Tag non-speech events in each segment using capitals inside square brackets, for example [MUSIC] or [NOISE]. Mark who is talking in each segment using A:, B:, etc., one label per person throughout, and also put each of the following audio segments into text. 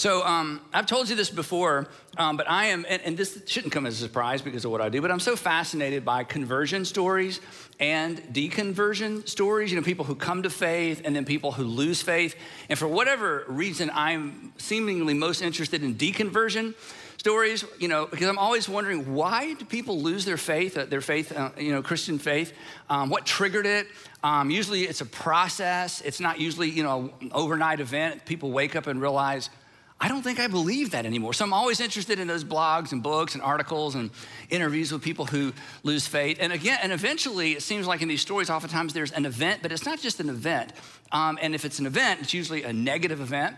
A: So um, I've told you this before, um, but I am, and, and, this shouldn't come as a surprise because of what I do, but I'm so fascinated by conversion stories and deconversion stories. You know, people who come to faith and then people who lose faith. And for whatever reason, I'm seemingly most interested in deconversion stories, you know, because I'm always wondering why do people lose their faith, uh, their faith, uh, you know, Christian faith? Um, what triggered it? Um, usually it's a process. It's not usually, you know, an overnight event. People wake up and realize, I don't think I believe that anymore. So I'm always interested in those blogs and books and articles and interviews with people who lose faith. And again, and eventually, it seems like in these stories, oftentimes there's an event, but it's not just an event. Um, and if it's an event, it's usually a negative event.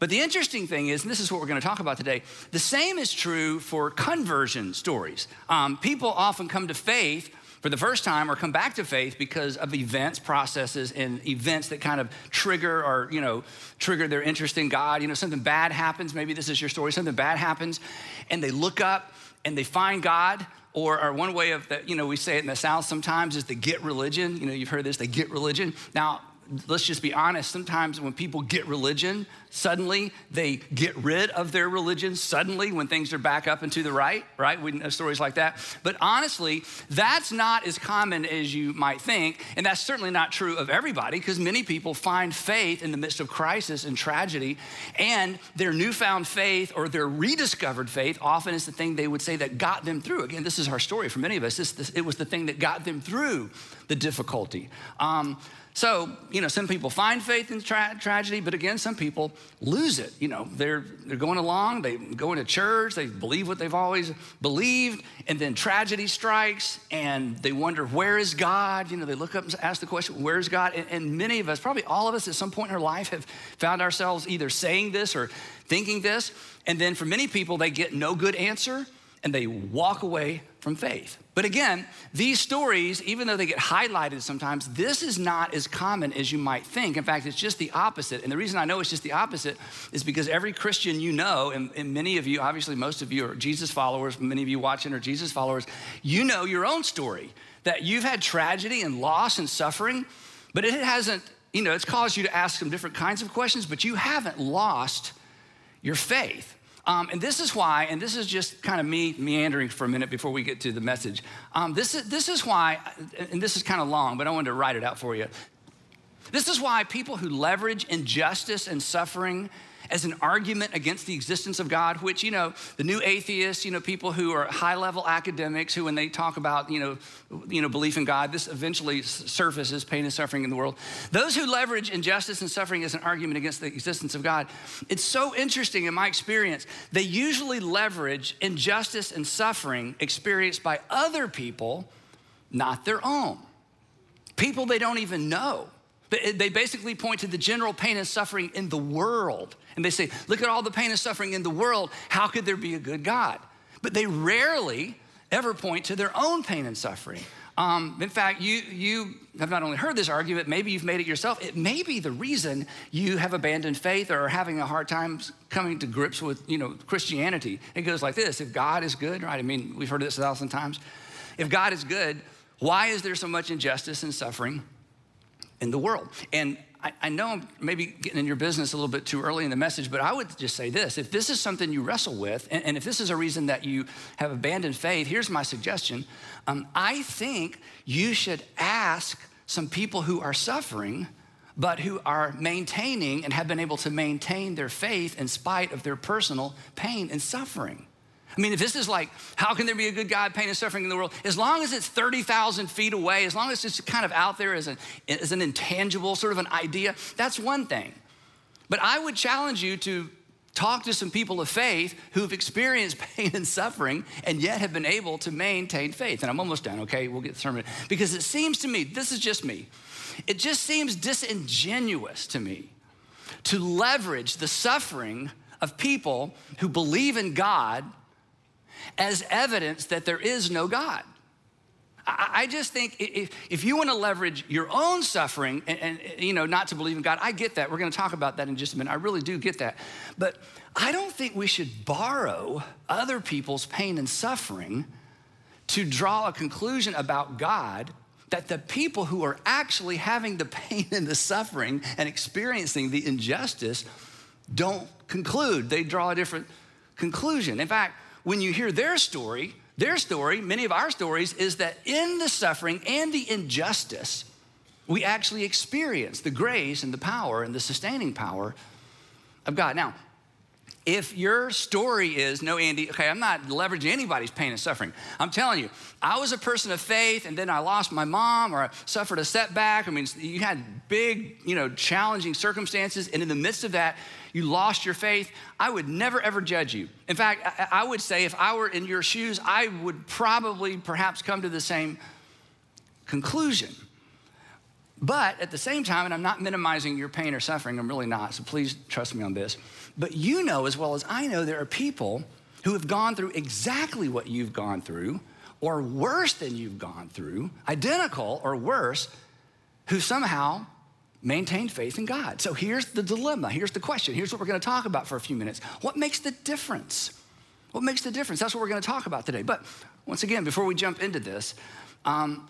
A: But the interesting thing is, and this is what we're going to talk about today, the same is true for conversion stories. Um, people often come to faith for the first time or come back to faith because of events, processes, and events that kind of trigger or, you know, trigger their interest in God. You know, something bad happens. Maybe this is your story. Something bad happens, and they look up and they find God. Or, or one way of that, you know, we say it in the South sometimes is the get religion. You know, you've heard this, they get religion. Now, let's just be honest, sometimes when people get religion, suddenly they get rid of their religion, suddenly when things are back up and to the right, right? We know stories like that. But honestly, that's not as common as you might think. And that's certainly not true of everybody because many people find faith in the midst of crisis and tragedy. And their newfound faith or their rediscovered faith often is the thing they would say that got them through. Again, this is our story for many of us. This, this, it was the thing that got them through the difficulty. Um, so, you know, some people find faith in tra- tragedy, but again, some people lose it. You know, they're, they're going along, they go into church, they believe what they've always believed, and then tragedy strikes, and they wonder, where is God? You know, they look up and ask the question, where is God? And, and many of us, probably all of us at some point in our life, have found ourselves either saying this or thinking this. And then for many people, they get no good answer and they walk away from faith. But again, these stories, even though they get highlighted sometimes, this is not as common as you might think. In fact, it's just the opposite. And the reason I know it's just the opposite is because every Christian you know, and, and many of you, obviously, most of you are Jesus followers, many of you watching are Jesus followers, you know your own story that you've had tragedy and loss and suffering, but it hasn't, you know, it's caused you to ask some different kinds of questions, but you haven't lost your faith. Um, and this is why, and this is just kind of me meandering for a minute before we get to the message. Um, this, is, this is why, and this is kind of long, but I wanted to write it out for you. This is why people who leverage injustice and suffering as an argument against the existence of God, which, you know, the new atheists, you know, people who are high level academics who, when they talk about, you know, you know, belief in God, this eventually surfaces pain and suffering in the world. Those who leverage injustice and suffering as an argument against the existence of God, it's so interesting in my experience. They usually leverage injustice and suffering experienced by other people, not their own. People they don't even know. They basically point to the general pain and suffering in the world. And they say, look at all the pain and suffering in the world. How could there be a good God? But they rarely ever point to their own pain and suffering. Um, in fact, you, you have not only heard this argument, maybe you've made it yourself. It may be the reason you have abandoned faith or are having a hard time coming to grips with you know, Christianity. It goes like this if God is good, right? I mean, we've heard this a thousand times. If God is good, why is there so much injustice and suffering in the world. And I, I, know I'm maybe getting in your business a little bit too early in the message, but I would just say this if this is something you wrestle with, and, and if this is a reason that you have abandoned faith, here's my suggestion. Um, I think you should ask some people who are suffering but who are maintaining and have been able to maintain their faith in spite of their personal pain and suffering. I mean, if this is like, how can there be a good God, pain and suffering in the world? As long as it's 30,000 feet away, as long as it's kind of out there as an, as an intangible sort of an idea, that's one thing. But I would challenge you to talk to some people of faith who've experienced [LAUGHS] pain and suffering and yet have been able to maintain faith. And I'm almost done, okay? We'll get the sermon. Because it seems to me, this is just me, it just seems disingenuous to me to leverage the suffering of people who believe in God as evidence that there is no God. I just think if, if you want to leverage your own suffering and, and, you know not to believe in God, I get that. We're going to talk about that in just a minute. I really do get that. But I don't think we should borrow other people's pain and suffering to draw a conclusion about God that the people who are actually having the pain and the suffering and experiencing the injustice don't conclude. They draw a different conclusion. In fact, when you hear their story, their story, many of our stories, is that in the suffering and the injustice, we actually experience the grace and the power and the sustaining power of God. Now, if your story is, no, Andy, okay, I'm not leveraging anybody's pain and suffering. I'm telling you, I was a person of faith and then I lost my mom or I suffered a setback. I mean, you had big, you know, challenging circumstances. And in the midst of that, you lost your faith. I would never, ever judge you. In fact, I, I would say if I were in your shoes, I would probably perhaps come to the same conclusion. But at the same time, and I'm not minimizing your pain or suffering, I'm really not, so please trust me on this. But you know as well as I know, there are people who have gone through exactly what you've gone through, or worse than you've gone through, identical or worse, who somehow maintained faith in God. So here's the dilemma. Here's the question. Here's what we're going to talk about for a few minutes. What makes the difference? What makes the difference? That's what we're going to talk about today. But once again, before we jump into this, um,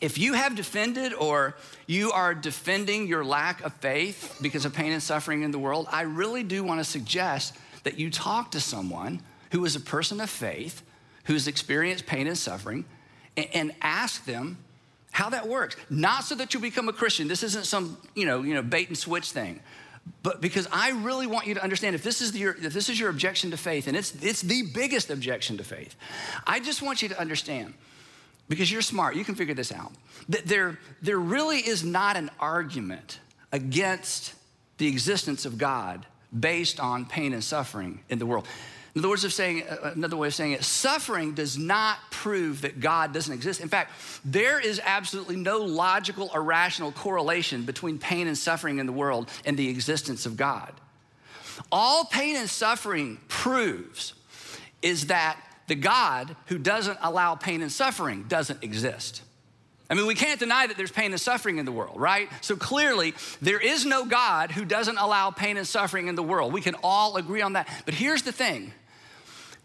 A: if you have defended or you are defending your lack of faith because of pain and suffering in the world, I really do want to suggest that you talk to someone who is a person of faith, who's experienced pain and suffering, and, and ask them how that works. Not so that you become a Christian. This isn't some, you know, you know, bait and switch thing. But because I really want you to understand if this is your if this is your objection to faith, and it's it's the biggest objection to faith, I just want you to understand, because you're smart, you can figure this out. That there, there really is not an argument against the existence of God based on pain and suffering in the world. In other words of saying, uh, another way of saying it, suffering does not prove that God doesn't exist. In fact, there is absolutely no logical or rational correlation between pain and suffering in the world and the existence of God. All pain and suffering proves is that the God who doesn't allow pain and suffering doesn't exist. I mean, we can't deny that there's pain and suffering in the world, right? So clearly, there is no God who doesn't allow pain and suffering in the world. We can all agree on that. But here's the thing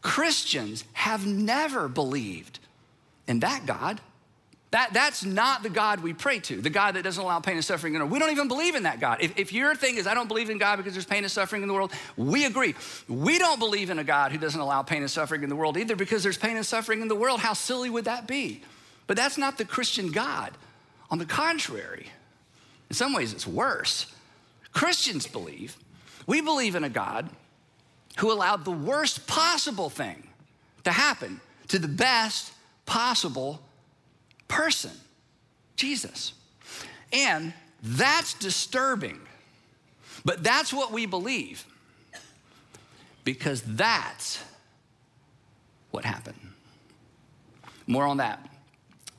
A: Christians have never believed in that God. That, that's not the God we pray to, the God that doesn't allow pain and suffering in the world. We don't even believe in that God. If, if your thing is, I don't believe in God because there's pain and suffering in the world, we agree. We don't believe in a God who doesn't allow pain and suffering in the world either because there's pain and suffering in the world. How silly would that be? But that's not the Christian God. On the contrary, in some ways it's worse. Christians believe, we believe in a God who allowed the worst possible thing to happen to the best possible person, Jesus. And that's disturbing. But that's what we believe because that's what happened. More on that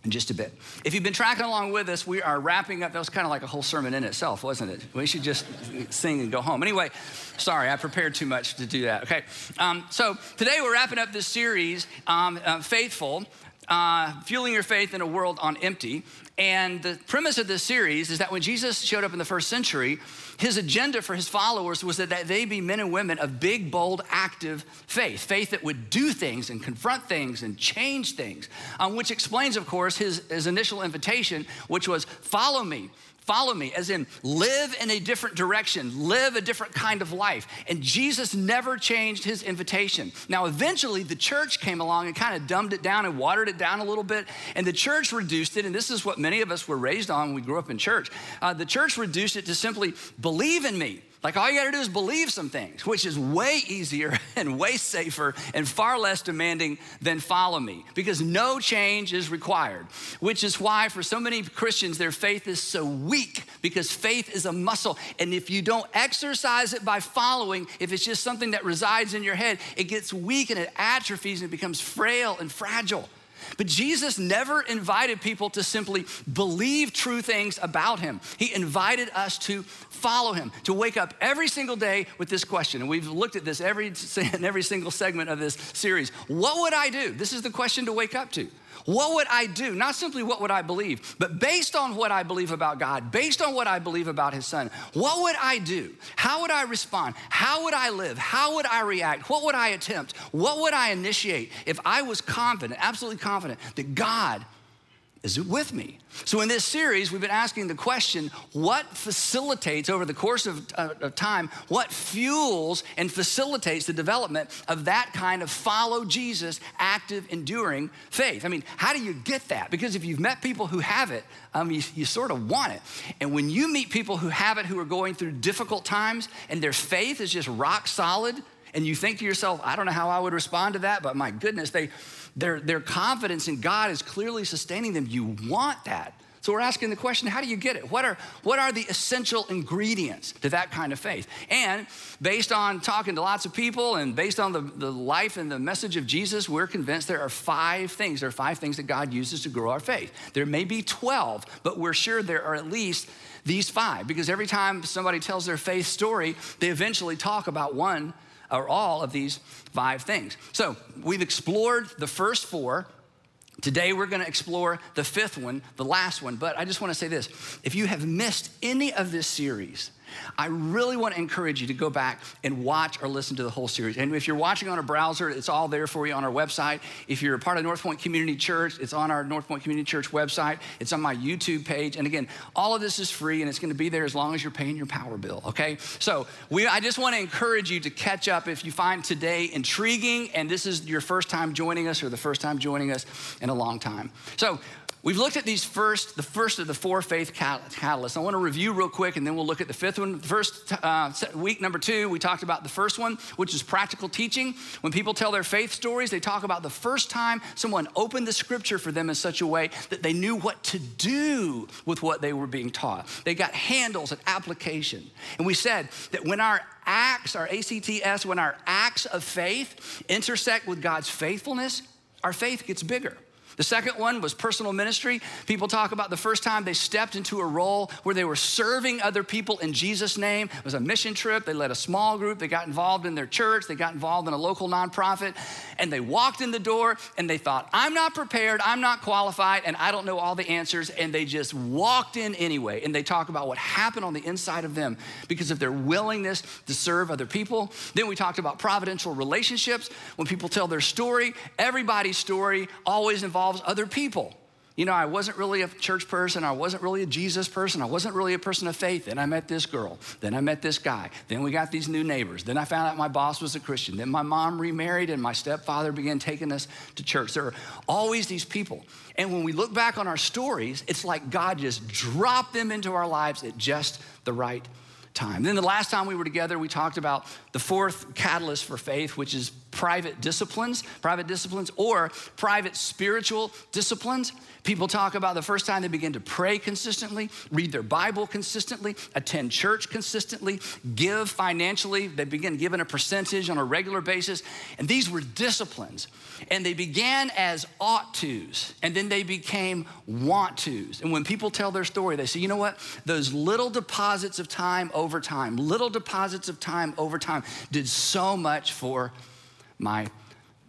A: in just a bit. If you've been tracking along with us, we are wrapping up. That was kind of like a whole sermon in itself, wasn't it? We should just sing and go home. Anyway, sorry, I prepared too much to do that. Okay, um, so today we're wrapping up this series, um, uh, Faithful. Uh, fueling your faith in a world on empty. And the premise of this series is that when Jesus showed up in the first century, his agenda for his followers was that they be men and women of big, bold, active faith, faith that would do things and confront things and change things, um, which explains, of course, his, his initial invitation, which was follow me follow me, as in live in a different direction, live a different kind of life. And Jesus never changed his invitation. Now, eventually, the church came along and kind of dumbed it down and watered it down a little bit. And the church reduced it, and this is what many of us were raised on when we grew up in church. Uh, the church reduced it to simply believe in me. Like all you gotta do is believe some things, which is way easier [LAUGHS] and way safer and far less demanding than follow me because no change is required. Which is why for so many Christians, their faith is so weak because faith is a muscle. And if you don't exercise it by following, if it's just something that resides in your head, it gets weak and it atrophies and it becomes frail and fragile. But Jesus never invited people to simply believe true things about him. He invited us to follow him, to wake up every single day with this question. And we've looked at this every, [LAUGHS] in every single segment of this series. What would I do? This is the question to wake up to. What would I do? Not simply what would I believe, but based on what I believe about God, based on what I believe about His Son, what would I do? How would I respond? How would I live? How would I react? What would I attempt? What would I initiate if I was confident, absolutely confident, that God is it with me? So, in this series, we've been asking the question what facilitates over the course of, uh, of, time, what fuels and facilitates the development of that kind of follow Jesus, active, enduring faith? I mean, how do you get that? Because if you've met people who have it, um, you, you sort of want it. And when you meet people who have it, who are going through difficult times, and their faith is just rock solid, and you think to yourself, I don't know how I would respond to that, but my goodness, they, their, their confidence in God is clearly sustaining them. You want that. So we're asking the question, how do you get it? What are, what are the essential ingredients to that kind of faith? And based on talking to lots of people and based on the, the life and the message of Jesus, we're convinced there are five things. There are five things that God uses to grow our faith. There may be 12, but we're sure there are at least these five because every time somebody tells their faith story, they eventually talk about one or all of these five things. So we've explored the first four. Today, we're going to explore the fifth one, the last one. But I just want to say this if you have missed any of this series, I really want to encourage you to go back and watch or listen to the whole series. And if you're watching on a browser, it's all there for you on our website. If you're a part of North Point Community Church, it's on our North Point Community Church website. It's on my YouTube page. And again, all of this is free and it's going to be there as long as you're paying your power bill, okay? So we, I just want to encourage you to catch up if you find today intriguing and this is your first time joining us or the first time joining us in a long time. So We've looked at these first, the first of the four faith catalysts. I want to review real quick and then we'll look at the fifth one. First uh, week number two, we talked about the first one, which is practical teaching. When people tell their faith stories, they talk about the first time someone opened the scripture for them in such a way that they knew what to do with what they were being taught. They got handles and application. And we said that when our acts, our ACTS, when our acts of faith intersect with God's faithfulness, our faith gets bigger. The second one was personal ministry. People talk about the first time they stepped into a role where they were serving other people in Jesus' name. It was a mission trip. They led a small group. They got involved in their church. They got involved in a local nonprofit. And they walked in the door and they thought, I'm not prepared. I'm not qualified. And I don't know all the answers. And they just walked in anyway. And they talk about what happened on the inside of them because of their willingness to serve other people. Then we talked about providential relationships. When people tell their story, everybody's story always involves involves other people. You know, I wasn't really a church person. I wasn't really a Jesus person. I wasn't really a person of faith. Then I met this girl. Then I met this guy. Then we got these new neighbors. Then I found out my boss was a Christian. Then my mom remarried and my stepfather began taking us to church. There are always these people. And when we look back on our stories, it's like God just dropped them into our lives at just the right time. Then the last time we were together, we talked about the fourth catalyst for faith, which is private disciplines, private disciplines, or private spiritual disciplines. People talk about the first time they begin to pray consistently, read their Bible consistently, attend church consistently, give financially. They begin giving a percentage on a regular basis. And these were disciplines. And they began as ought tos, and then they became want tos. And when people tell their story, they say, you know what? Those little deposits of time over time, little deposits of time over time did so much for my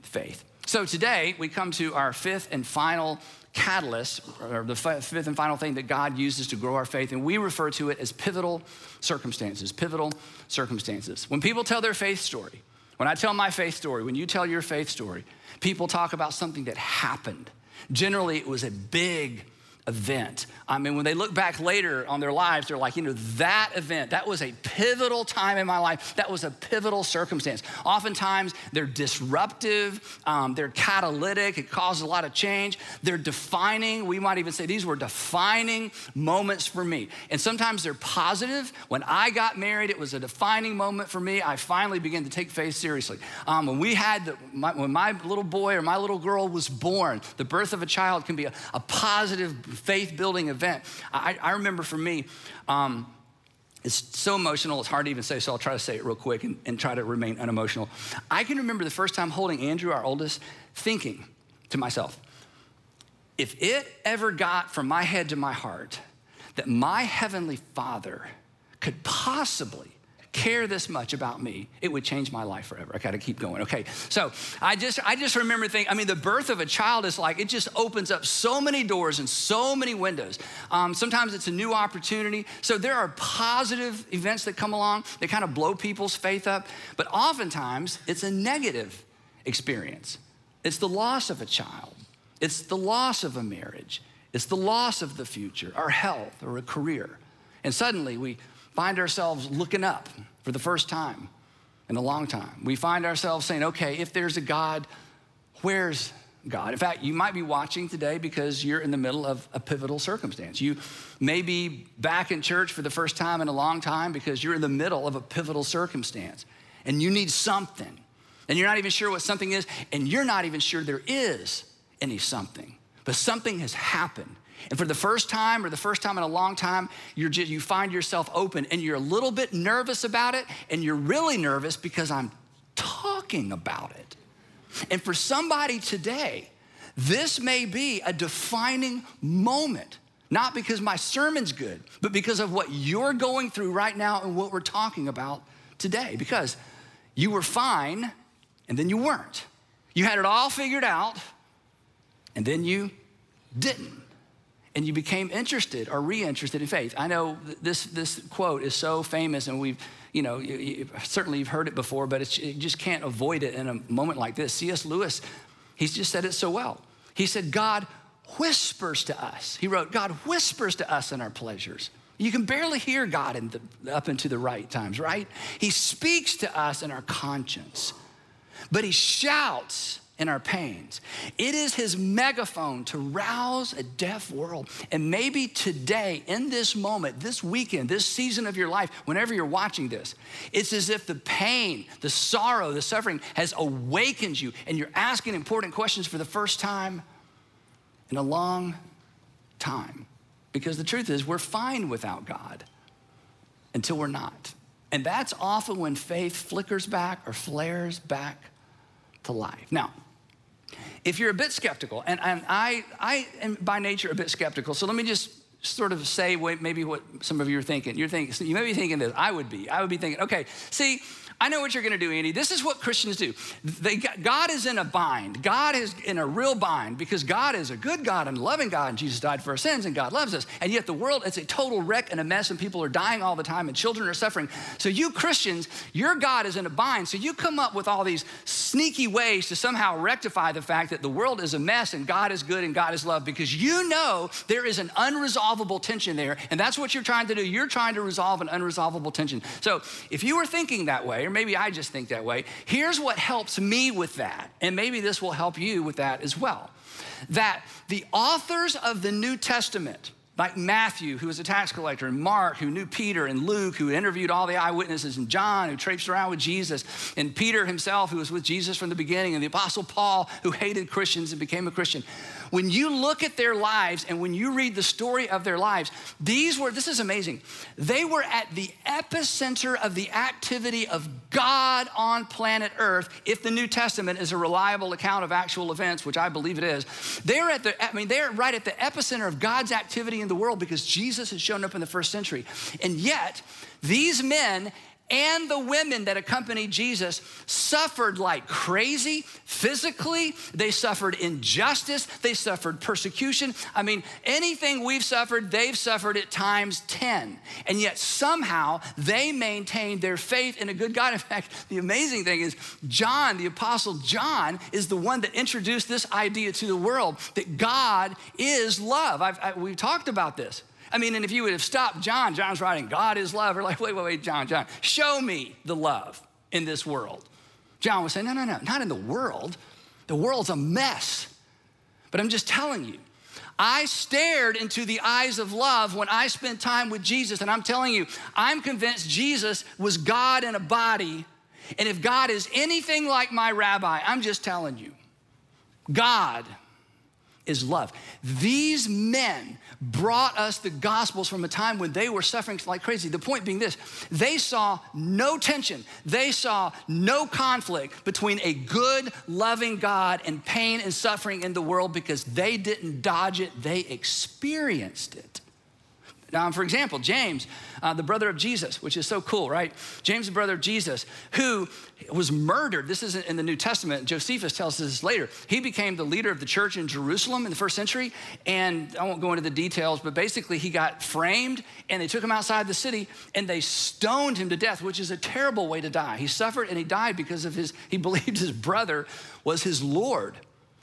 A: faith. So today we come to our fifth and final catalyst, or the fifth and final thing that God uses to grow our faith, and we refer to it as pivotal circumstances. Pivotal circumstances. When people tell their faith story, when I tell my faith story, when you tell your faith story, people talk about something that happened. Generally, it was a big event. I mean, when they look back later on their lives, they're like, you know, that event, that was a pivotal time in my life. That was a pivotal circumstance. Oftentimes, they're disruptive, um, they're catalytic, it causes a lot of change. They're defining, we might even say these were defining moments for me. And sometimes they're positive. When I got married, it was a defining moment for me. I finally began to take faith seriously. Um, when we had, the, my, when my little boy or my little girl was born, the birth of a child can be a, a positive faith building event. I, I, remember for me, um, it's so emotional, it's hard to even say, so I'll try to say it real quick and, and try to remain unemotional. I can remember the first time holding Andrew, our oldest, thinking to myself, if it ever got from my head to my heart that my heavenly father could possibly care this much about me, it would change my life forever. I got to keep going. Okay. So I just I just remember thinking, I mean, the birth of a child is like it just opens up so many doors and so many windows. Um, sometimes it's a new opportunity. So there are positive events that come along that kind of blow people's faith up, but oftentimes it's a negative experience. It's the loss of a child. It's the loss of a marriage. It's the loss of the future, our health, or a career. And suddenly we find ourselves looking up for the first time in a long time. We find ourselves saying, okay, if there's a God, where's God? In fact, you might be watching today because you're in the middle of a pivotal circumstance. You may be back in church for the first time in a long time because you're in the middle of a pivotal circumstance and you need something. And you're not even sure what something is, and you're not even sure there is any something. But something has happened and for the first time or the first time in a long time, you're just, you find yourself open and you're a little bit nervous about it. And you're really nervous because I'm talking about it. And for somebody today, this may be a defining moment, not because my sermon's good, but because of what you're going through right now and what we're talking about today. Because you were fine and then you weren't. You had it all figured out and then you didn't and you became interested or re-interested in faith. I know this, this quote is so famous and we've, you know, you, you, certainly you've heard it before, but you just can't avoid it in a moment like this. C.S. Lewis, he's just said it so well. He said, God whispers to us. He wrote, God whispers to us in our pleasures. You can barely hear God in the, up into the right times, right? He speaks to us in our conscience, but he shouts in our pains. It is his megaphone to rouse a deaf world. And maybe today, in this moment, this weekend, this season of your life, whenever you're watching this, it's as if the pain, the sorrow, the suffering has awakened you and you're asking important questions for the first time in a long time. Because the truth is, we're fine without God until we're not. And that's often when faith flickers back or flares back to life. Now, if you're a bit skeptical, and, and I, I am by nature a bit skeptical, so let me just sort of say maybe what some of you are thinking. You're thinking, you may be thinking this. I would be. I would be thinking, okay, see, I know what you're going to do, Andy. This is what Christians do. They, God is in a bind. God is in a real bind because God is a good God and loving God, and Jesus died for our sins, and God loves us. And yet the world, it's a total wreck and a mess, and people are dying all the time, and children are suffering. So you Christians, your God is in a bind. So you come up with all these sneaky ways to somehow rectify the fact that the world is a mess, and God is good, and God is love, because you know there is an unresolvable tension there, and that's what you're trying to do. You're trying to resolve an unresolvable tension. So if you were thinking that way, maybe I just think that way. Here's what helps me with that, and maybe this will help you with that as well. That the authors of the New Testament, like Matthew, who was a tax collector, and Mark, who knew Peter, and Luke, who interviewed all the eyewitnesses, and John, who traipsed around with Jesus, and Peter himself, who was with Jesus from the beginning, and the Apostle Paul, who hated Christians and became a Christian. When you look at their lives and when you read the story of their lives, these were, this is amazing, they were at the epicenter of the activity of God on planet Earth, if the New Testament is a reliable account of actual events, which I believe it is. They're at the, I mean, they're right at the epicenter of God's activity in the world because Jesus has shown up in the first century. And yet, these men and the women that accompanied Jesus suffered like crazy physically. They suffered injustice, they suffered persecution. I mean, anything we've suffered, they've suffered at times 10. And yet somehow they maintained their faith in a good God. [LAUGHS] In fact, the amazing thing is, John, the Apostle John, is the one that introduced this idea to the world that God is love. I've, I, we've talked about this. I mean, and if you would have stopped John, John's writing, God is love. We're like, wait, wait, wait, John, John, show me the love in this world. John was saying, no, no, no, not in the world. The world's a mess. But I'm just telling you, I stared into the eyes of love when I spent time with Jesus. And I'm telling you, I'm convinced Jesus was God in a body. And if God is anything like my rabbi, I'm just telling you, God is love. These men brought us the gospels from a time when they were suffering like crazy. The point being this they saw no tension, they saw no conflict between a good, loving God and pain and suffering in the world because they didn't dodge it, they experienced it. Now, for example, James, uh, the brother of Jesus, which is so cool, right? James, the brother of Jesus, who was murdered. This isn't in the New Testament. Josephus tells us this later. He became the leader of the church in Jerusalem in the first century. And I won't go into the details, but basically, he got framed and they took him outside the city and they stoned him to death, which is a terrible way to die. He suffered and he died because of his, he [LAUGHS] believed his brother was his Lord.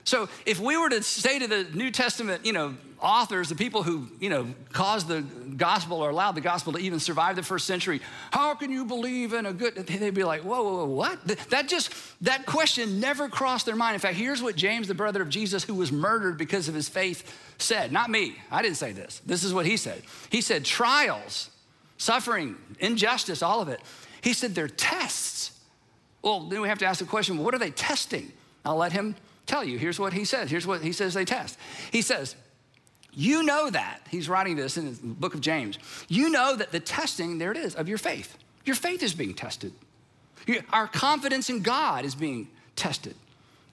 A: So if we were to say to the New Testament, you know, authors, the people who, you know, caused the gospel or allowed the gospel to even survive the first century, how can you believe in a good, they'd be like, whoa, whoa, whoa, what? That just, that question never crossed their mind. In fact, here's what James, the brother of Jesus, who was murdered because of his faith, said. Not me, I didn't say this. This is what he said. He said, trials, suffering, injustice, all of it. He said, they're tests. Well, then we have to ask the question, what are they testing? I'll let him tell you. Here's what he says. Here's what he says they test. He says, You know that. He's writing this in the book of James. You know that the testing, there it is, of your faith. Your faith is being tested. Our confidence in God is being tested.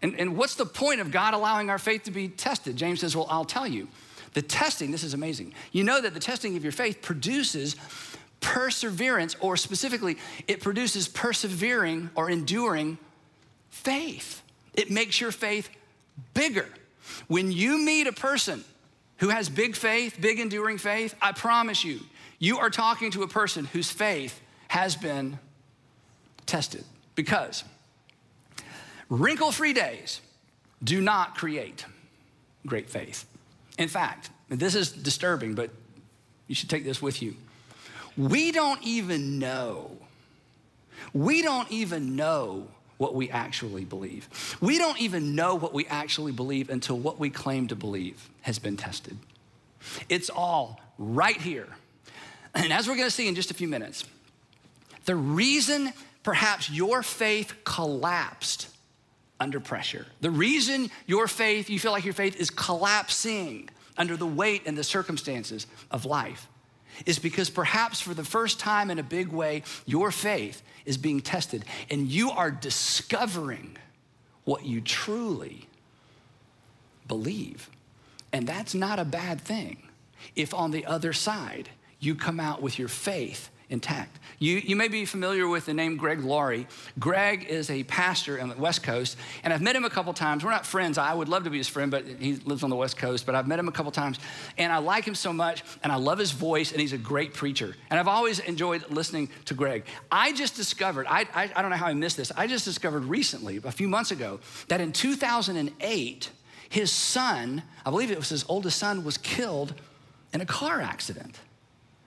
A: And, and what's the point of God allowing our faith to be tested? James says, Well, I'll tell you. The testing, this is amazing. You know that the testing of your faith produces perseverance, or specifically, it produces persevering or enduring faith. It makes your faith bigger. When you meet a person who has big faith, big enduring faith, I promise you, you are talking to a person whose faith has been tested. Because wrinkle free days do not create great faith. In fact, this is disturbing, but you should take this with you. We don't even know, we don't even know what we actually believe. We don't even know what we actually believe until what we claim to believe has been tested. It's all right here. And as we're gonna see in just a few minutes, the reason perhaps your faith collapsed under pressure, the reason your faith, you feel like your faith is collapsing under the weight and the circumstances of life, is because perhaps for the first time in a big way, your faith is being tested and you are discovering what you truly believe. And that's not a bad thing if on the other side you come out with your faith intact. You, you may be familiar with the name Greg Laurie. Greg is a pastor on the West Coast, and I've met him a couple times. We're not friends. I would love to be his friend, but he lives on the West Coast. But I've met him a couple times, and I like him so much, and I love his voice, and he's a great preacher. And I've always enjoyed listening to Greg. I just discovered, I, I, I don't know how I missed this, I just discovered recently, a few months ago, that in 2008, his son, I believe it was his oldest son, was killed in a car accident.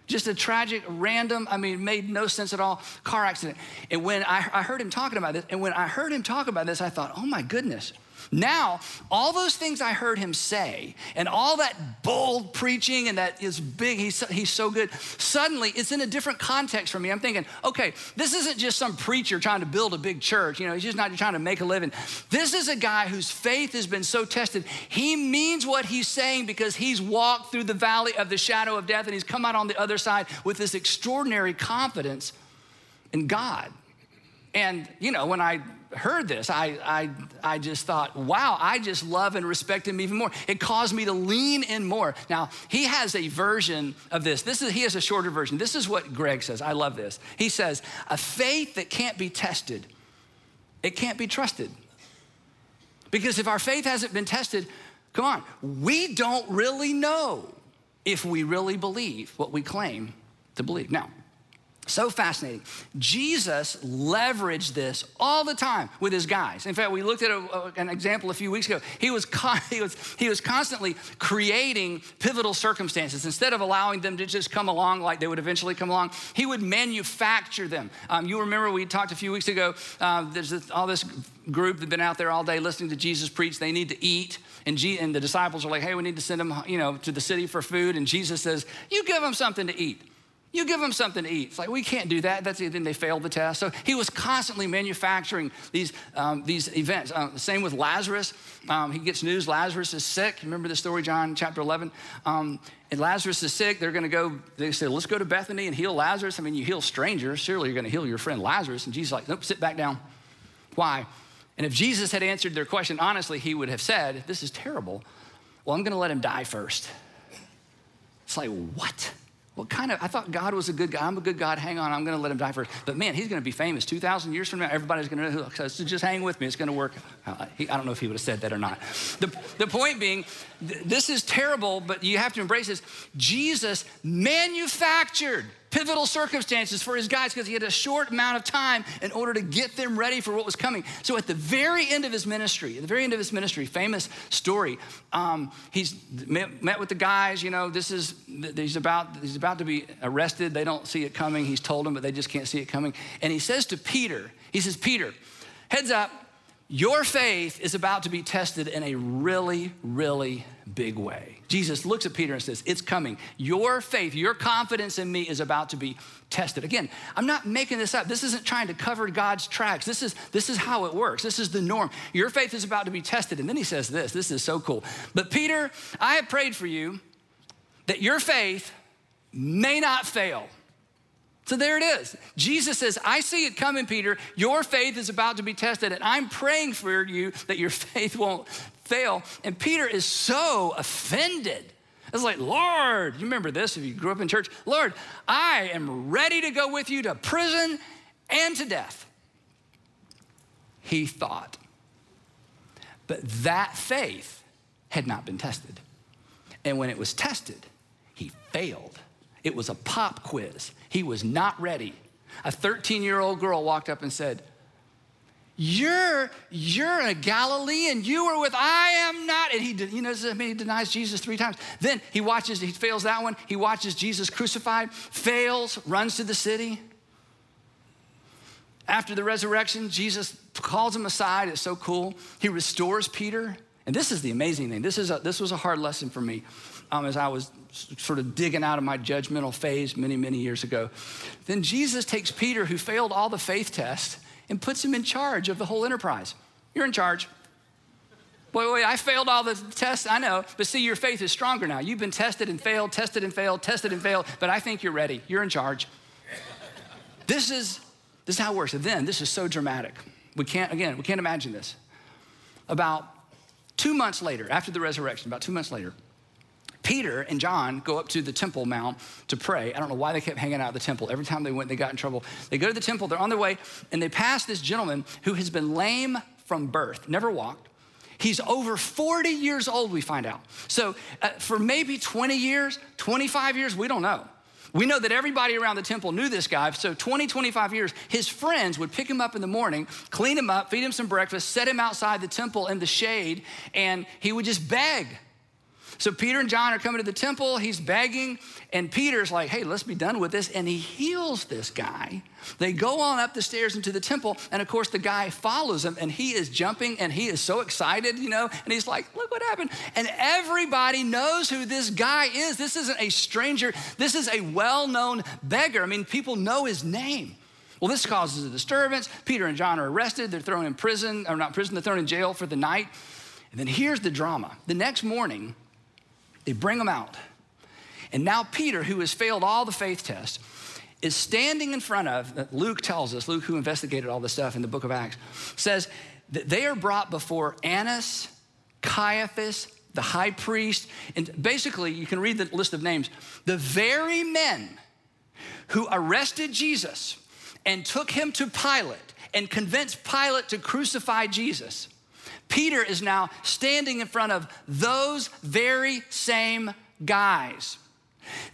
A: Just a tragic, random, I mean, made no sense at all car accident. And when I, I heard him talking about this, and when I heard him talk about this, I thought, oh my goodness, now, all those things I heard him say, and all that bold preaching, and that is big, he's, he's so good, suddenly it's in a different context for me. I'm thinking, okay, this isn't just some preacher trying to build a big church. You know, he's just not trying to make a living. This is a guy whose faith has been so tested. He means what he's saying because he's walked through the valley of the shadow of death and he's come out on the other side with this extraordinary confidence in God. And, you know, when I heard this, I, I, I just thought, wow, I just love and respect him even more. It caused me to lean in more. Now, he has a version of this. This is he has a shorter version. This is what Greg says. I love this. He says, a faith that can't be tested, it can't be trusted. Because if our faith hasn't been tested, come on, we don't really know if we really believe what we claim to believe. Now, so fascinating. Jesus leveraged this all the time with his guys. In fact, we looked at a, an example a few weeks ago. He was, [LAUGHS] he, was, he was constantly creating pivotal circumstances. Instead of allowing them to just come along like they would eventually come along, he would manufacture them. Um, you remember we talked a few weeks ago, uh, there's this, all this group that been out there all day listening to Jesus preach. They need to eat. And, G- and the disciples are like, hey, we need to send them you know, to the city for food. And Jesus says, you give them something to eat. You give them something to eat. It's like, we can't do that. That's then they failed the test. So he was constantly manufacturing these, um, these events. Uh, same with Lazarus. Um, he gets news Lazarus is sick. Remember the story, John chapter 11? Um, and Lazarus is sick. They're going to go, they say, let's go to Bethany and heal Lazarus. I mean, you heal strangers. Surely you're going to heal your friend Lazarus. And Jesus like, nope, sit back down. Why? And if Jesus had answered their question honestly, he would have said, this is terrible. Well, I'm going to let him die first. It's like, what? What kind of, I thought God was a good guy. I'm a good God. Hang on, I'm going to let him die first. But man, he's going to be famous 2,000 years from now. Everybody's going to know. So just hang with me. It's going to work. Uh, he, I don't know if he would have said that or not. The, the point being, th- this is terrible, but you have to embrace this. Jesus manufactured pivotal circumstances for his guys because he had a short amount of time in order to get them ready for what was coming. So at the very end of his ministry, at the very end of his ministry, famous story, um, he's met, met, with the guys. You know, this is he's about he's about to be arrested. They don't see it coming. He's told them, but they just can't see it coming. And he says to Peter, he says, Peter, heads up. Your faith is about to be tested in a really, really big way. Jesus looks at Peter and says, It's coming. Your faith, your confidence in me is about to be tested. Again, I'm not making this up. This isn't trying to cover God's tracks. This is, this is how it works. This is the norm. Your faith is about to be tested. And then he says this this is so cool. But Peter, I have prayed for you that your faith may not fail. So there it is. Jesus says, I see it coming, Peter. Your faith is about to be tested, and I'm praying for you that your [LAUGHS] faith won't fail. And Peter is so offended. It's like, Lord, you remember this if you grew up in church? Lord, I am ready to go with you to prison and to death. He thought. But that faith had not been tested. And when it was tested, he failed. It was a pop quiz. He was not ready. A 13 year old girl walked up and said, you're, you're a Galilean. You were with, I am not. And he, you know, I mean, he denies Jesus three times. Then he watches, he fails that one. He watches Jesus crucified, fails, runs to the city. After the resurrection, Jesus calls him aside. It's so cool. He restores Peter. And this is the amazing thing. This, is a, this was a hard lesson for me um, as I was sort of digging out of my judgmental phase many, many years ago. Then Jesus takes Peter, who failed all the faith tests, and puts him in charge of the whole enterprise. You're in charge. Wait, wait, I failed all the tests, I know, but see, your faith is stronger now. You've been tested and failed, tested and failed, tested and failed, but I think you're ready. You're in charge. this is this is how it works. And then this is so dramatic. We can't, again, we can't imagine this. About two months later, after the resurrection, about two months later, Peter and John go up to the Temple Mount to pray. I don't know why they kept hanging out at the temple. Every time they went, they got in trouble. They go to the temple, they're on their way, and they pass this gentleman who has been lame from birth, never walked. He's over 40 years old, we find out. So, uh, for maybe 20 years, 25 years, we don't know. We know that everybody around the temple knew this guy. So 20, 25 years, his friends would pick him up in the morning, clean him up, feed him some breakfast, set him outside the temple in the shade, and he would just beg so Peter and John are coming to the temple. He's begging, and Peter's like, hey, let's be done with this. And he heals this guy. They go on up the stairs into the temple, and of course, the guy follows him, and he is jumping, and he is so excited, you know, and he's like, look what happened. And everybody knows who this guy is. This isn't a stranger, this is a well known beggar. I mean, people know his name. Well, this causes a disturbance. Peter and John are arrested. They're thrown in prison, or not prison, they're thrown in jail for the night. And then here's the drama. The next morning, they bring him out. And now Peter, who has failed all the faith tests, is standing in front of, uh, Luke tells us, Luke, who investigated all this stuff in the book of Acts, says that they are brought before Annas, Caiaphas, the high priest, and basically, you can read the list of names, the very men who arrested Jesus and took him to Pilate and convinced Pilate to crucify Jesus. Peter is now standing in front of those very same guys.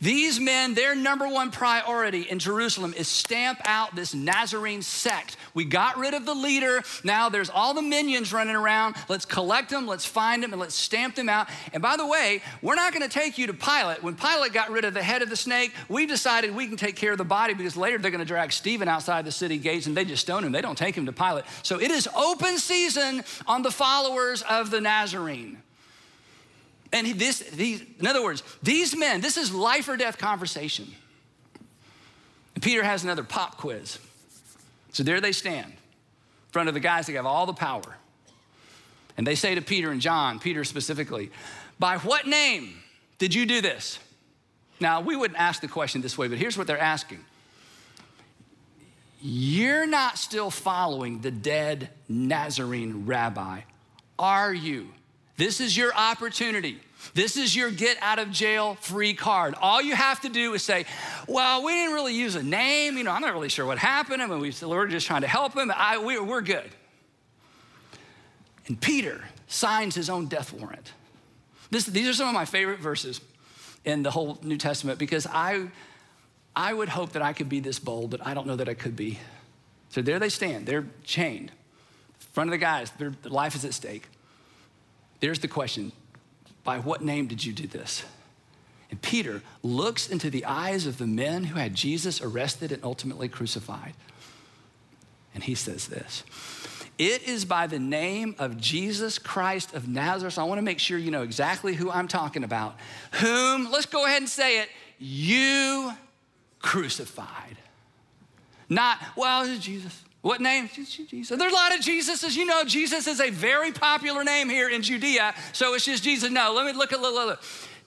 A: These men, their number one priority in Jerusalem is stamp out this Nazarene sect. We got rid of the leader. Now there's all the minions running around. Let's collect them, let's find them, and let's stamp them out. And by the way, we're not going to take you to Pilate. When Pilate got rid of the head of the snake, we decided we can take care of the body because later they're going to drag Stephen outside the city gates and they just stone him. They don't take him to Pilate. So it is open season on the followers of the Nazarene. And this, these, in other words, these men, this is life or death conversation. And Peter has another pop quiz. So there they stand in front of the guys that have all the power. And they say to Peter and John, Peter specifically, by what name did you do this? Now, we wouldn't ask the question this way, but here's what they're asking. You're not still following the dead Nazarene rabbi, are you? This is your opportunity. This is your get out of jail free card. All you have to do is say, Well, we didn't really use a name. You know, I'm not really sure what happened. I mean, we, we're just trying to help him. I, we, we're good. And Peter signs his own death warrant. This, these are some of my favorite verses in the whole New Testament because I, I would hope that I could be this bold, but I don't know that I could be. So there they stand. They're chained. In front of the guys, their life is at stake. There's the question By what name did you do this? And Peter looks into the eyes of the men who had Jesus arrested and ultimately crucified. And he says this It is by the name of Jesus Christ of Nazareth. I want to make sure you know exactly who I'm talking about. Whom, let's go ahead and say it, you crucified. Not, well, it's Jesus. What name? Jesus. There's a lot of Jesuses. You know, Jesus is a very popular name here in Judea, so it's just Jesus. No, let me look at look.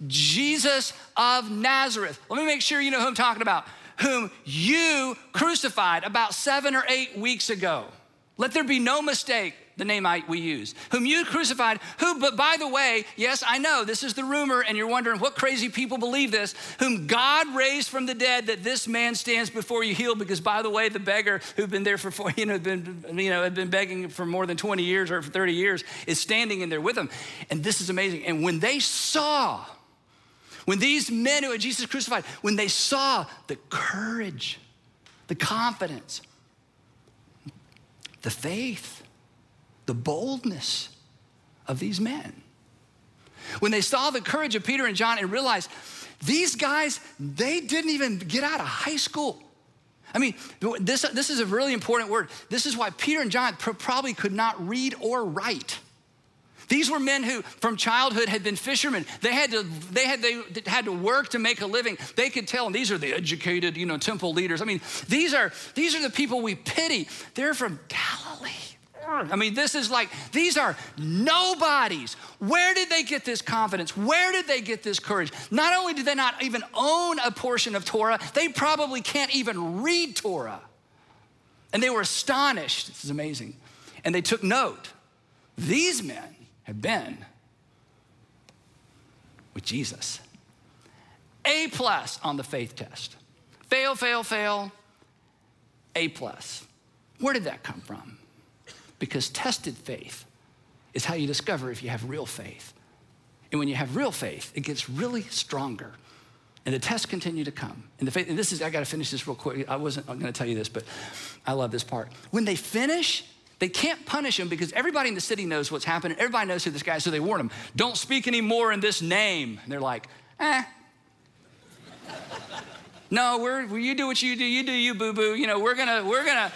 A: Jesus of Nazareth. Let me make sure you know who I'm talking about. Whom you crucified about seven or eight weeks ago. Let there be no mistake the name I, we use, whom you crucified, who, but by the way, yes, I know this is the rumor, and you're wondering what crazy people believe this, whom God raised from the dead, that this man stands before you healed, because by the way, the beggar who'd been there for, four, [LAUGHS] you know, been, you know, had been begging for more than 20 years or for 30 years is standing in there with him. And this is amazing. And when they saw, when these men who had Jesus crucified, when they saw the courage, the confidence, the faith, the boldness of these men. When they saw the courage of Peter and John and realized these guys, they didn't even get out of high school. I mean, this, this is a really important word. This is why Peter and John probably could not read or write. These were men who, from childhood, had been fishermen. They had to, they had, they had to work to make a living. They could tell, and these are the educated, you know, temple leaders. I mean, these are, these are the people we pity. They're from Galilee. I mean, this is like, these are nobodies. Where did they get this confidence? Where did they get this courage? Not only do they not even own a portion of Torah, they probably can't even read Torah. And they were astonished. This is amazing. And they took note. These men have been with Jesus. A plus on the faith test. Fail, fail, fail. A plus. Where did that come from? Because tested faith is how you discover if you have real faith. And when you have real faith, it gets really stronger. And the tests continue to come. And the faith, and this is, I gotta finish this real quick. I wasn't gonna tell you this, but I love this part. When they finish, they can't punish him because everybody in the city knows what's happening. Everybody knows who this guy is, so they warn him, don't speak anymore in this name. And they're like, eh. [LAUGHS] no, we're, you do what you do, you do you, boo-boo. You know, we're gonna, we're gonna,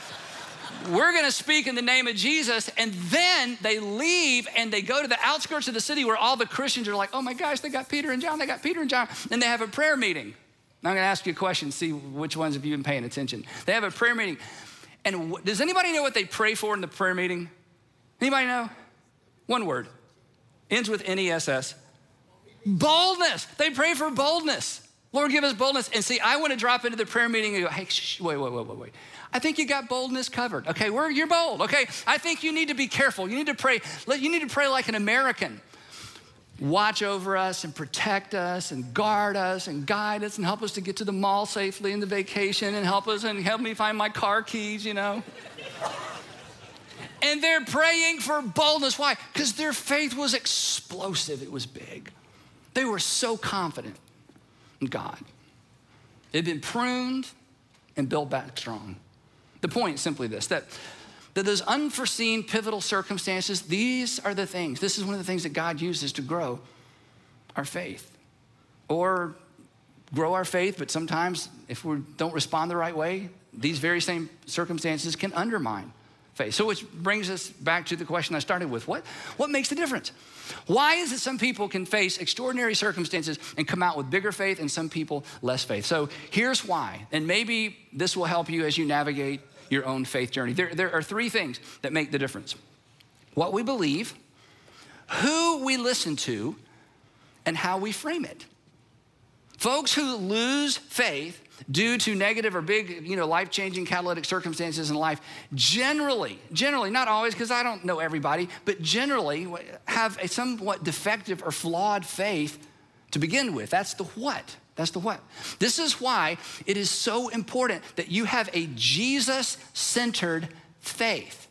A: we're going to speak in the name of Jesus. And then they leave and they go to the outskirts of the city where all the Christians are like, oh my gosh, they got Peter and John, they got Peter and John. And they have a prayer meeting. Now I'm going to ask you a question, see which ones have you been paying attention. They have a prayer meeting. And does anybody know what they pray for in the prayer meeting? Anybody know? One word. Ends with N E S S. Boldness. They pray for boldness. Lord, give us boldness. And see, I want to drop into the prayer meeting and go, hey, wait, wait, wait, wait, wait. I think you got boldness covered. Okay, where you're bold. Okay, I think you need to be careful. You need to pray. You need to pray like an American. Watch over us and protect us and guard us and guide us and help us to get to the mall safely in the vacation and help us and help me find my car keys, you know. and they're praying for boldness. Why? Because their faith was explosive, it was big. They were so confident in God. They'd been pruned and built back strong. The point is simply this that, that those unforeseen pivotal circumstances, these are the things, this is one of the things that God uses to grow our faith. Or grow our faith, but sometimes if we don't respond the right way, these very same circumstances can undermine faith. So, which brings us back to the question I started with what, what makes the difference? Why is it some people can face extraordinary circumstances and come out with bigger faith and some people less faith? So, here's why, and maybe this will help you as you navigate your own faith journey. There, there are three things that make the difference what we believe, who we listen to, and how we frame it. Folks who lose faith due to negative or big, you know, life-changing catalytic circumstances in life, generally, generally, not always, because I don't know everybody, but generally have a somewhat defective or flawed faith to begin with. That's the what. That's the what. This is why it is so important that you have a Jesus centered faith.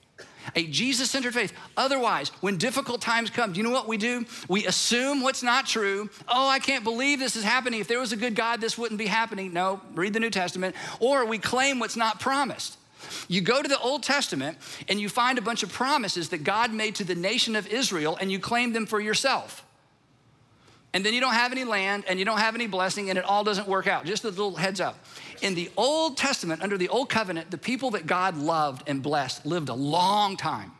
A: A Jesus centered faith. Otherwise, when difficult times come, do you know what we do? We assume what's not true. Oh, I can't believe this is happening. If there was a good God, this wouldn't be happening. No, read the New Testament. Or we claim what's not promised. You go to the Old Testament and you find a bunch of promises that God made to the nation of Israel and you claim them for yourself and then you don't have any land and you don't have any blessing and it all doesn't work out. Just a little heads up. In the Old Testament, under the Old Covenant, the people that God loved and blessed lived a long time.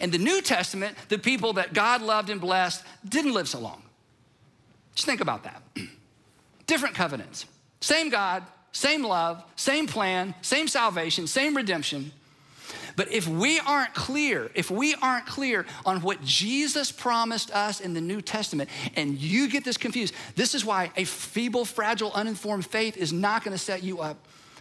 A: In the New Testament, the people that God loved and blessed didn't live so long. Just think about that. [CLEARS THROAT] Different covenants, same God, same love, same plan, same salvation, same redemption. But if we aren't clear, if we aren't clear on what Jesus promised us in the New Testament, and you get this confused, this is why a feeble, fragile, uninformed faith is not going to set you up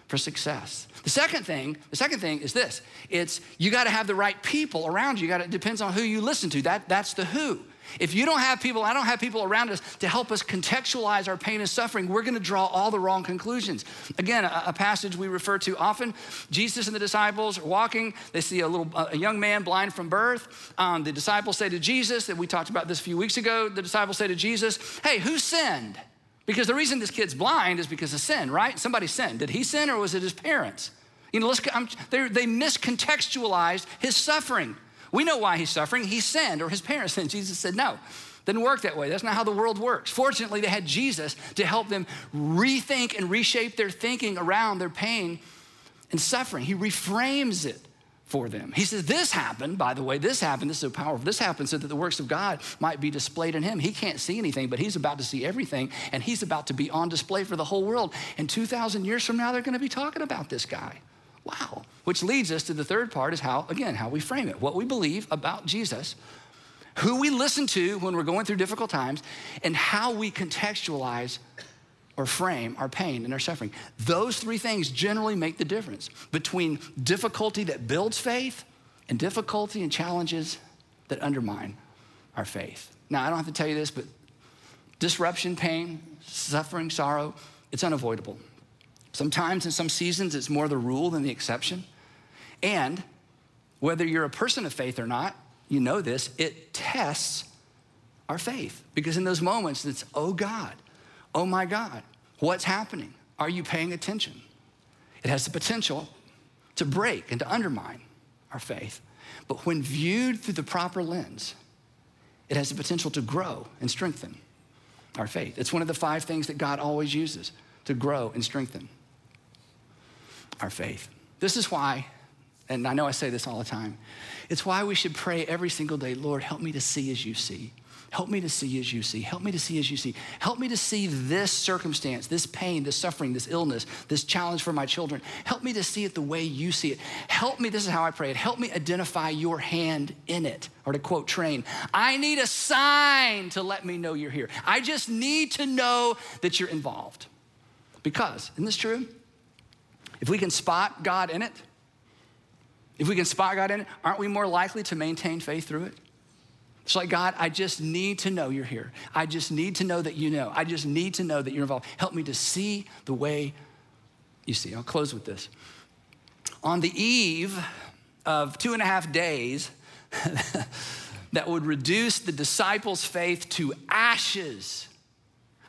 A: for success. The second thing, the second thing is this: it's you got to have the right people around you. you got it depends on who you listen to. That that's the who. If you don't have people, I don't have people around us to help us contextualize our pain and suffering, we're going to draw all the wrong conclusions. Again, a, a, passage we refer to often Jesus and the disciples are walking. They see a little a young man blind from birth. Um, the disciples say to Jesus, and we talked about this a few weeks ago, the disciples say to Jesus, Hey, who sinned? Because the reason this kid's blind is because of sin, right? Somebody sinned. Did he sin or was it his parents? You know, they miscontextualized his suffering. We know why he's suffering. He sinned, or his parents sinned. [LAUGHS] Jesus said, No, didn't work that way. That's not how the world works. Fortunately, they had Jesus to help them rethink and reshape their thinking around their pain and suffering. He reframes it for them. He says, This happened, by the way, this happened, this is so powerful. This happened so that the works of God might be displayed in him. He can't see anything, but he's about to see everything, and he's about to be on display for the whole world. And 2,000 years from now, they're going to be talking about this guy. Wow. Which leads us to the third part is how, again, how we frame it, what we believe about Jesus, who we listen to when we're going through difficult times, and how we contextualize or frame our pain and our suffering. Those three things generally make the difference between difficulty that builds faith and difficulty and challenges that undermine our faith. Now, I don't have to tell you this, but disruption, pain, suffering, sorrow, it's unavoidable. Sometimes in some seasons, it's more the rule than the exception. And whether you're a person of faith or not, you know this, it tests our faith. Because in those moments, it's, oh God, oh my God, what's happening? Are you paying attention? It has the potential to break and to undermine our faith. But when viewed through the proper lens, it has the potential to grow and strengthen our faith. It's one of the five things that God always uses to grow and strengthen our faith. This is why, and I know I say this all the time, it's why we should pray every single day Lord, help me to see as you see. Help me to see as you see. Help me to see as you see. Help me to see this circumstance, this pain, this suffering, this illness, this challenge for my children. Help me to see it the way you see it. Help me, this is how I pray it. Help me identify your hand in it. Or to quote Train, I need a sign to let me know you're here. I just need to know that you're involved. Because, isn't this true? If we can spot God in it, if we can spot God in it, aren't we more likely to maintain faith through it? It's like, God, I just need to know you're here. I just need to know that you know. I just need to know that you're involved. Help me to see the way you see. I'll close with this. On the eve of two and a half days [LAUGHS] that would reduce the disciples' faith to ashes.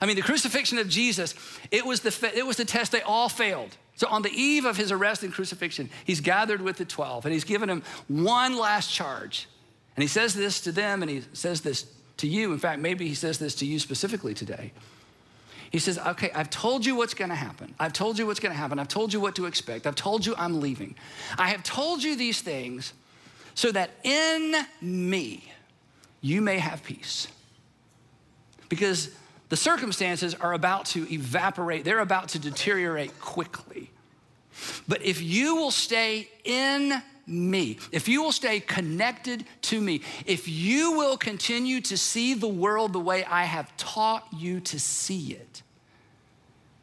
A: I mean, the crucifixion of Jesus, it was the, it was the test they all failed. So, on the eve of his arrest and crucifixion, he's gathered with the 12 and he's given them one last charge and he says this to them and he says this to you. In fact, maybe he says this to you specifically today. He says, Okay, I've told you what's gonna happen. I've told you what's gonna happen. I've told you what to expect. I've told you I'm leaving. I have told you these things so that in me you may have peace. Because the circumstances are about to evaporate, they're about to deteriorate quickly. But if you will stay in me, if you will stay connected to me, if you will continue to see the world the way I have taught you to see it,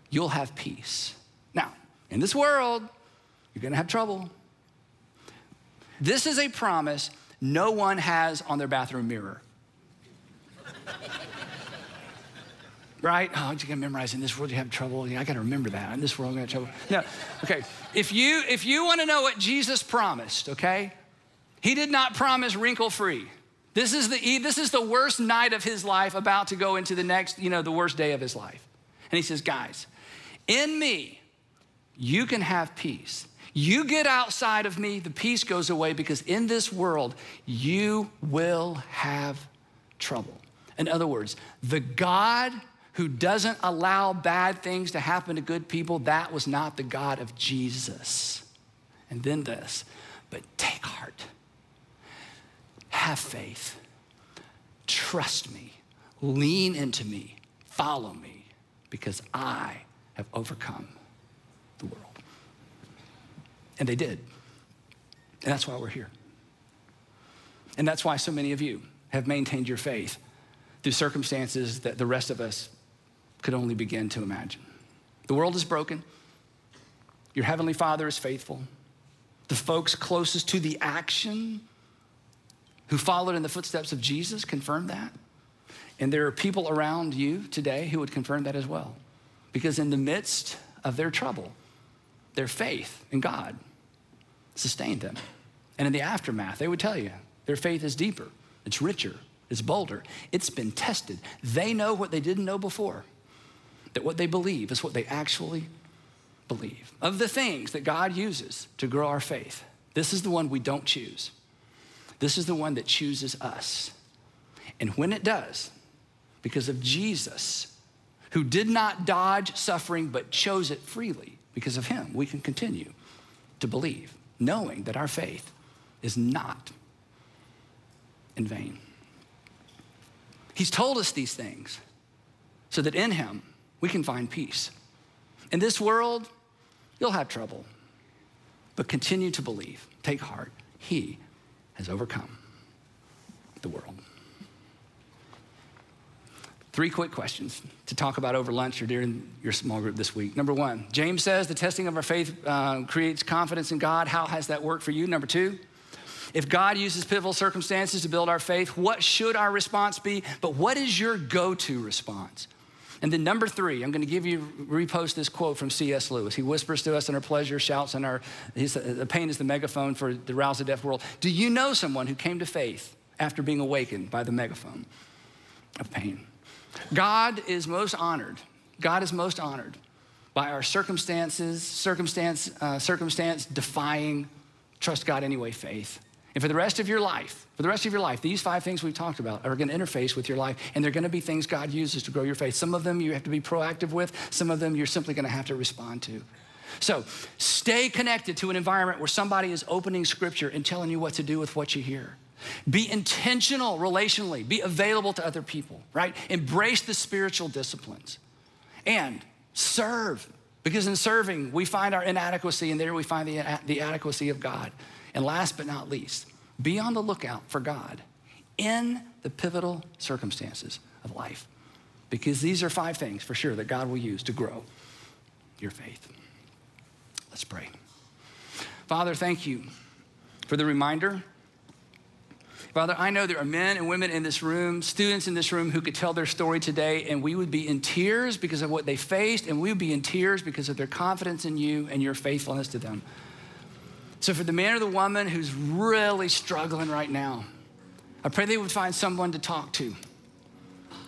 A: you'll have peace. Now, in this world, you're gonna have trouble. This is a promise no one has on their bathroom mirror. Right? Oh, you can memorize in this world you have trouble. Yeah, I got to remember that. In this world, I got trouble. No, okay. If you if you want to know what Jesus promised, okay, he did not promise wrinkle free. This is the this is the worst night of his life, about to go into the next, you know, the worst day of his life. And he says, guys, in me, you can have peace. You get outside of me, the peace goes away because in this world, you will have trouble. In other words, the God who doesn't allow bad things to happen to good people, that was not the God of Jesus. And then this, but take heart, have faith, trust me, lean into me, follow me, because I have overcome the world. And they did. And that's why we're here. And that's why so many of you have maintained your faith through circumstances that the rest of us could only begin to imagine. The world is broken. Your Heavenly Father is faithful. The folks closest to the action who followed in the footsteps of Jesus confirm that. And there are people around you today who would confirm that as well. Because in the midst of their trouble, their faith in God sustained them. And in the aftermath, they would tell you their faith is deeper, it's richer, it's bolder, it's been tested. They know what they didn't know before that what they believe is what they actually believe. Of the things that God uses to grow our faith, this is the one we don't choose. This is the one that chooses us. And when it does, because of Jesus, who did not dodge suffering but chose it freely, because of him, we can continue to believe, knowing that our faith is not in vain. He's told us these things so that in him we can find peace. In this world, you'll have trouble, but continue to believe. Take heart. He has overcome the world. Three quick questions to talk about over lunch or during your small group this week. Number one, James says the testing of our faith uh, creates confidence in God. How has that worked for you? Number two, if God uses pivotal circumstances to build our faith, what should our response be? But what is your go to response? And then number three, I'm going to give you, repost this quote from C.S. Lewis. He whispers to us in our pleasure, shouts in our, the pain is the megaphone for the rouse the deaf world. Do you know someone who came to faith after being awakened by the megaphone of pain? God is most honored. God is most honored by our circumstances, circumstance, uh, circumstance defying, trust God anyway faith. And for the rest of your life, for the rest of your life, these five things we've talked about are going to interface with your life, and they're going to be things God uses to grow your faith. Some of them you have to be proactive with, some of them you're simply going to have to respond to. So stay connected to an environment where somebody is opening scripture and telling you what to do with what you hear. Be intentional relationally, be available to other people, right? Embrace the spiritual disciplines and serve, because in serving, we find our inadequacy, and there we find the, the adequacy of God. And last but not least, be on the lookout for God in the pivotal circumstances of life, because these are five things for sure that God will use to grow your faith. Let's pray. Father, thank you for the reminder Father, I know there are men and women in this room, students in this room who could tell their story today, and we would be in tears because of what they faced, and we would be in tears because of their confidence in you and your faithfulness to them. So, for the man or the woman who's really struggling right now, I pray they would find someone to talk to,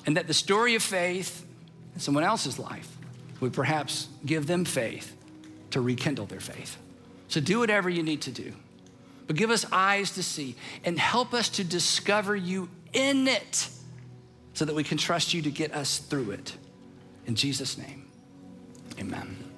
A: and that the story of faith in someone else's life would perhaps give them faith to rekindle their faith. So, do whatever you need to do but give us eyes to see and help us to discover you in it so that we can trust you to get us through it. In Jesus' name, amen.